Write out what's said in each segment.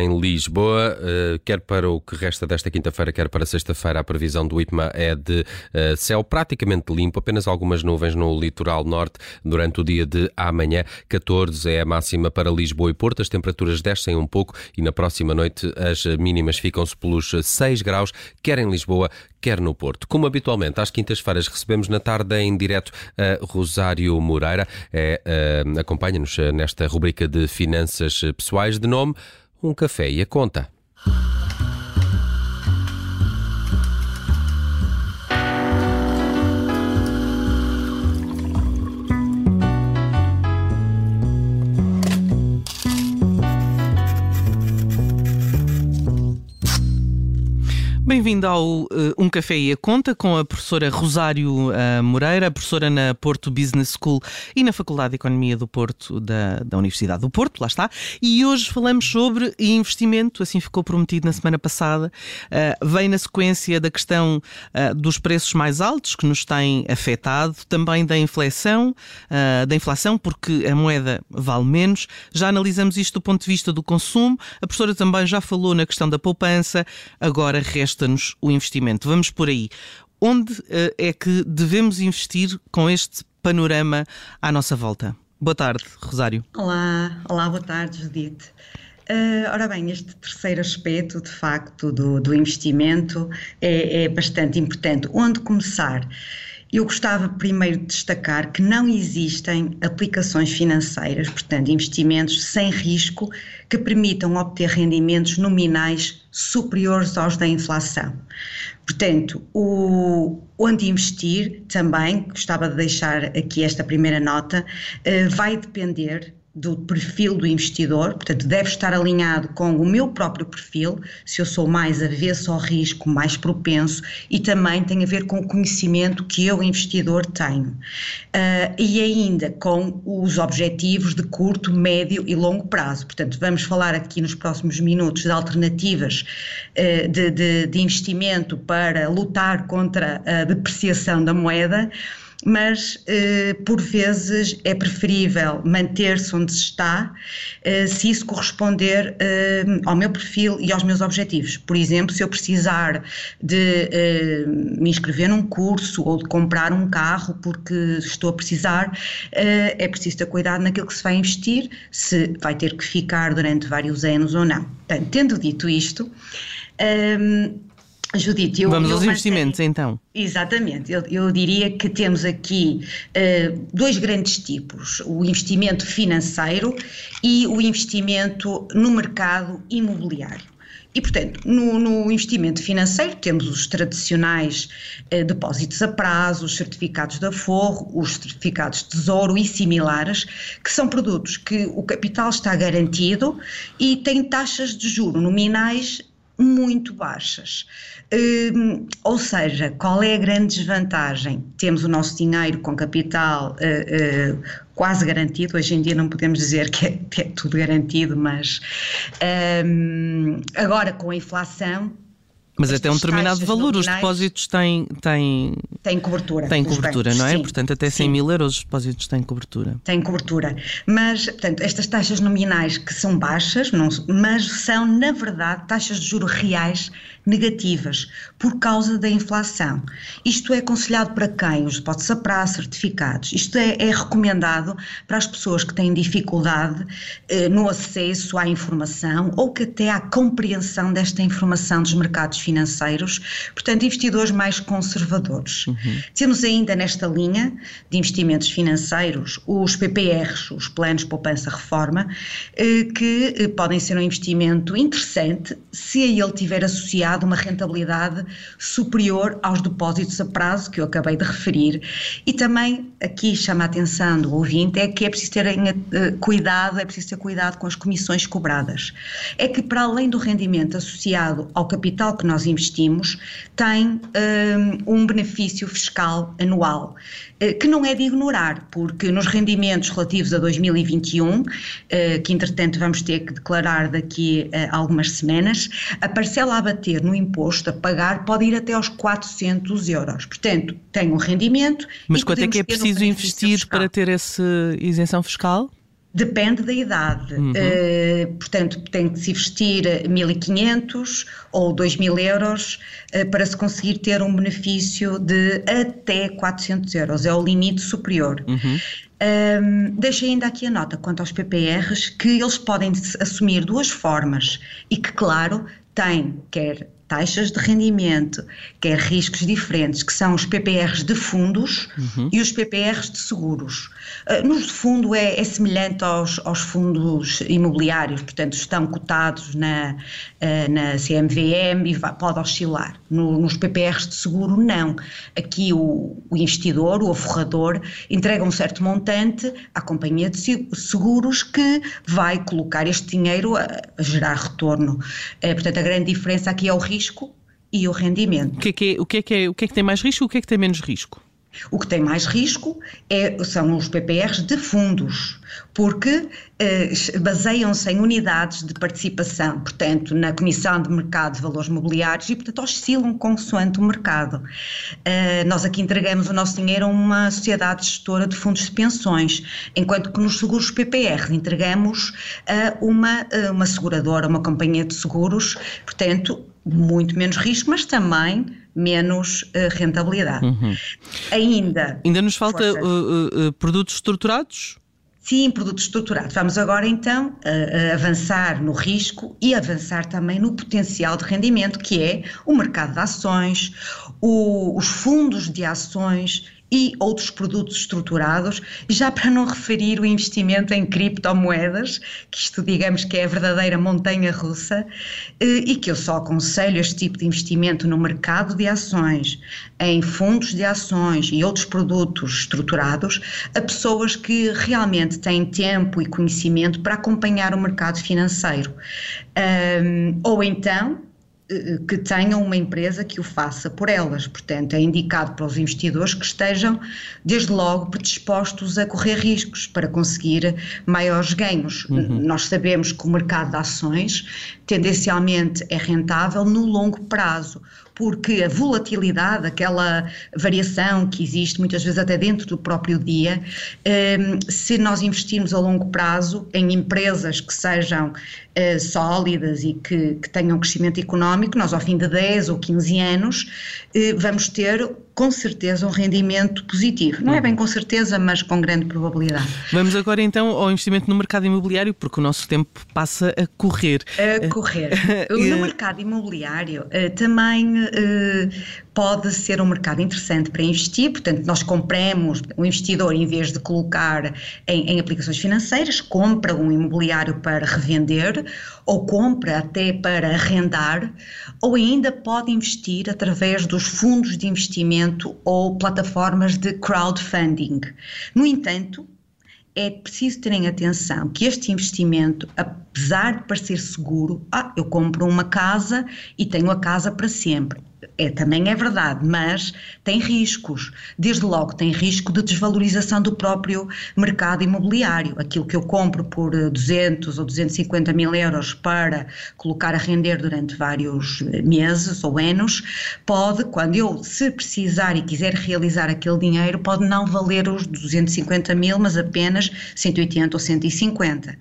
em Lisboa, eh, quer para o que resta desta quinta-feira, quer para sexta-feira, a previsão do IPMA é de eh, céu praticamente limpo, apenas algumas nuvens no litoral norte durante o dia de amanhã. 14 é a máxima para Lisboa e Porto, as temperaturas descem um pouco e na próxima noite as mínimas ficam-se pelos 6 graus, quer em Lisboa, quer no Porto. Como habitualmente, às quintas-feiras recebemos na tarde em direto a Rosário Moreira. É, uh, Acompanha-nos nesta rubrica de finanças pessoais de nome Um Café e a Conta. Bem-vindo ao uh, Um Café e a Conta com a professora Rosário uh, Moreira, professora na Porto Business School e na Faculdade de Economia do Porto, da, da Universidade do Porto, lá está. E hoje falamos sobre investimento, assim ficou prometido na semana passada. Uh, vem na sequência da questão dos preços mais altos que nos têm afetado, também da inflação, da inflação, porque a moeda vale menos. Já analisamos isto do ponto de vista do consumo. A professora também já falou na questão da poupança. Agora resta o investimento. Vamos por aí. Onde uh, é que devemos investir com este panorama à nossa volta? Boa tarde, Rosário. Olá, olá, boa tarde, Judite. Uh, ora bem, este terceiro aspecto, de facto, do, do investimento é, é bastante importante. Onde começar? Eu gostava primeiro de destacar que não existem aplicações financeiras, portanto, investimentos sem risco, que permitam obter rendimentos nominais superiores aos da inflação. Portanto, o, onde investir também, gostava de deixar aqui esta primeira nota, eh, vai depender do perfil do investidor, portanto, deve estar alinhado com o meu próprio perfil, se eu sou mais avesso ao risco, mais propenso, e também tem a ver com o conhecimento que eu, investidor, tenho. Uh, e ainda com os objetivos de curto, médio e longo prazo. Portanto, vamos falar aqui nos próximos minutos de alternativas uh, de, de, de investimento para lutar contra a depreciação da moeda mas eh, por vezes é preferível manter-se onde se está eh, se isso corresponder eh, ao meu perfil e aos meus objetivos. Por exemplo, se eu precisar de me inscrever num curso ou de comprar um carro porque estou a precisar, é preciso ter cuidado naquilo que se vai investir, se vai ter que ficar durante vários anos ou não. Portanto, tendo dito isto, Judite, eu, Vamos eu aos investimentos então. Exatamente, eu, eu, diria que temos aqui uh, dois grandes tipos: o investimento financeiro e o investimento no mercado imobiliário. E, portanto, no, no, investimento financeiro temos os tradicionais eh, depósitos a prazo, os certificados de aforro, os certificados de tesouro e similares, que são produtos que o capital está garantido e têm taxas de juro nominais muito baixas. Hum, ou seja, qual é a grande desvantagem? Temos o nosso dinheiro com capital uh, uh, quase garantido, hoje em dia não podemos dizer que é, é tudo garantido, mas um, agora com a inflação mas até um determinado valor, os depósitos têm, têm, têm cobertura. Têm cobertura, bancos, não é? Sim, portanto, até 100 sim. mil euros os depósitos têm cobertura. Têm cobertura. Mas, portanto, estas taxas nominais que são baixas, não, mas são, na verdade, taxas de juros reais negativas por causa da inflação. Isto é aconselhado para quem? Os depósitos a prazo, certificados. Isto é, é, recomendado para as pessoas que têm dificuldade eh, no acesso à informação ou que até à compreensão desta informação dos mercados financeiros, portanto, investidores mais conservadores. Uhum. Temos ainda nesta linha de investimentos financeiros os PPRs, os Planos de Poupança Reforma, eh, que eh, podem ser um investimento interessante se a ele tiver associado uma rentabilidade superior aos depósitos a prazo que eu acabei de referir. E também aqui chama a atenção do ouvinte é que é preciso ter eh, cuidado, é preciso ter cuidado com as comissões cobradas. É que para além do rendimento associado ao capital que nós nós investimos tem um, um benefício fiscal anual, eh, que não é de ignorar, porque nos rendimentos relativos a 2021, eh, que entretanto vamos ter que declarar daqui a algumas semanas, a parcela a bater no imposto a pagar pode ir até aos 400 euros. Portanto, tem um rendimento. Mas quanto é que é preciso investir fiscal. para ter essa isenção fiscal? Depende da idade. Uhum. Uh, portanto, tem que se investir 1.500 ou 2.000 euros uh, para se conseguir ter um benefício de até 400 euros. É o limite superior. Uhum. Um, deixei ainda aqui a nota quanto aos PPRs que eles podem assumir duas formas e que, claro, têm quer taxas de rendimento, quer riscos diferentes, que são os PPRs de fundos uhum. e os PPRs de seguros. Uh, no fundo é, é semelhante aos, aos, fundos imobiliários, portanto estão cotados na, uh, na CMVM e pode oscilar. No, nos PPRs de seguro não. Aqui o, o investidor, o aforrador, entrega um certo montante à companhia de seguros que vai colocar este dinheiro a, a gerar retorno. Uh, portanto a grande diferença aqui é o risco risco e o rendimento. O que é que, é, o que, é que, é, o que, é que tem mais risco e o que é que tem menos risco? O que tem mais risco é, são os PPRs de fundos, porque eh, baseiam-se em unidades de participação, portanto, na Comissão de Mercado de Valores Mobiliários e, portanto, oscilam consoante o mercado. Eh, nós aqui entregamos o nosso dinheiro a uma sociedade gestora de fundos de pensões, enquanto que nos seguros PPR entregamos a uma, a uma seguradora, uma companhia de seguros, portanto, muito menos risco, mas também menos uh, rentabilidade. Uhum. Ainda. Ainda nos falta uh, uh, produtos estruturados? Sim, produtos estruturados. Vamos agora então avançar no risco e avançar também no potencial de rendimento, que é o mercado de ações, o, os fundos de ações e outros produtos estruturados, já para não referir o investimento em criptomoedas, que isto digamos que é a verdadeira montanha russa, eh, e que eu só aconselho este tipo de investimento no mercado de ações, em fundos de ações e outros produtos estruturados, a pessoas que realmente têm tempo e conhecimento para acompanhar o mercado financeiro. Um, ou então, que tenham uma empresa que o faça por elas. Portanto, é indicado para os investidores que estejam, desde logo, predispostos a correr riscos para conseguir maiores ganhos. Uhum. Nós sabemos que o mercado de ações tendencialmente é rentável no longo prazo porque a volatilidade, aquela variação que existe muitas vezes até dentro do próprio dia, ehm, se nós investirmos a longo prazo em empresas que sejam eh, sólidas e que, que tenham crescimento económico, nós ao fim de 10 ou 15 anos eh, vamos ter com certeza um rendimento positivo. Não é bem com certeza, mas com grande probabilidade. Vamos agora então ao investimento no mercado imobiliário, porque o nosso tempo passa a correr. A correr. no mercado imobiliário eh, também eh, pode ser um mercado interessante para investir, portanto, nós compramos, o investidor, em vez de colocar em, em aplicações financeiras, compra um imobiliário para revender, ou compra até para arrendar, ou ainda pode investir através dos fundos de investimento ou plataformas de crowdfunding. No entanto, é preciso terem atenção que este investimento, apesar de parecer seguro, ah, eu compro uma casa e tenho a casa para sempre é, também é verdade, mas tem riscos. Desde logo tem risco de desvalorização do próprio mercado imobiliário. Aquilo que eu compro por 200 ou 250 mil euros para colocar a render durante vários eh, meses ou anos, pode, quando eu, se precisar e quiser realizar aquele dinheiro, pode não valer os 250 mil, mas apenas 180 ou 150.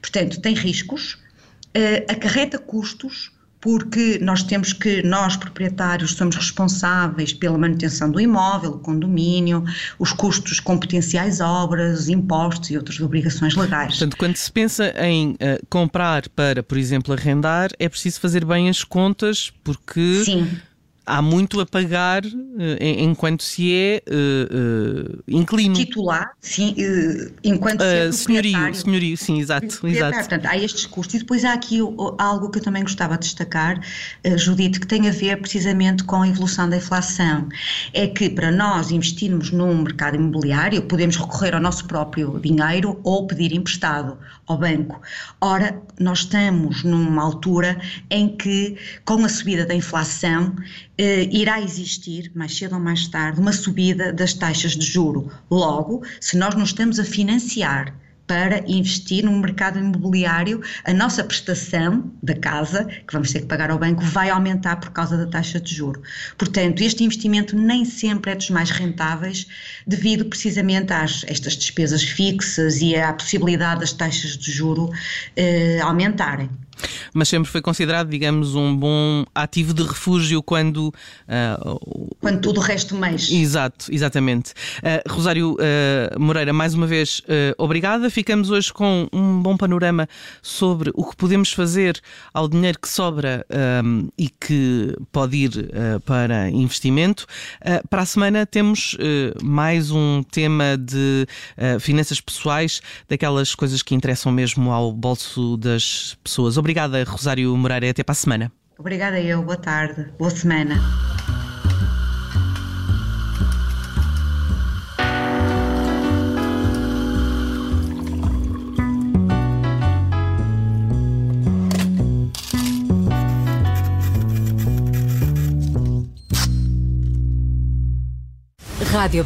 Portanto, tem riscos, uh, acarreta custos porque nós temos que, nós proprietários, somos responsáveis pela manutenção do imóvel, o condomínio, os custos com potenciais obras, impostos e outras obrigações legais. Portanto, quando se pensa em uh, comprar para, por exemplo, arrendar, é preciso fazer bem as contas, porque. Sim há muito a pagar eh, enquanto se é uh, uh, inquilino. Titular, sim, uh, enquanto se é senhorio, senhorio, sim, exato, exato. Portanto, há estes custos. E depois há aqui algo que eu também gostava de destacar, Judite, que tem a ver precisamente com a evolução da inflação. É que para nós investirmos num mercado imobiliário, podemos recorrer ao nosso próprio dinheiro ou pedir emprestado ao banco. Ora, nós estamos numa altura em que, com a subida da inflação, eh, irá existir, mais cedo ou mais tarde, uma subida das taxas de juro. Logo, se nós não estamos a financiar para investir no mercado imobiliário, a nossa prestação da casa, que vamos ter que pagar ao banco, vai aumentar por causa da taxa de juro. Portanto, este investimento nem sempre é dos mais rentáveis, devido precisamente às estas despesas fixas e à possibilidade das taxas de juro eh, aumentarem mas sempre foi considerado, digamos, um bom ativo de refúgio quando. Uh, quando tudo o resto mexe. Exato, exatamente. Uh, Rosário uh, Moreira, mais uma vez, obrigada. Ficamos hoje com um bom panorama sobre o que podemos fazer ao dinheiro que sobra um, e que pode ir para investimento. para a semana temos mais um tema de finanças pessoais, daquelas coisas que interessam mesmo ao bolso das pessoas. Obrigada, Rosário Moreira, até para a semana. Obrigada eu, boa tarde, boa semana. Rádio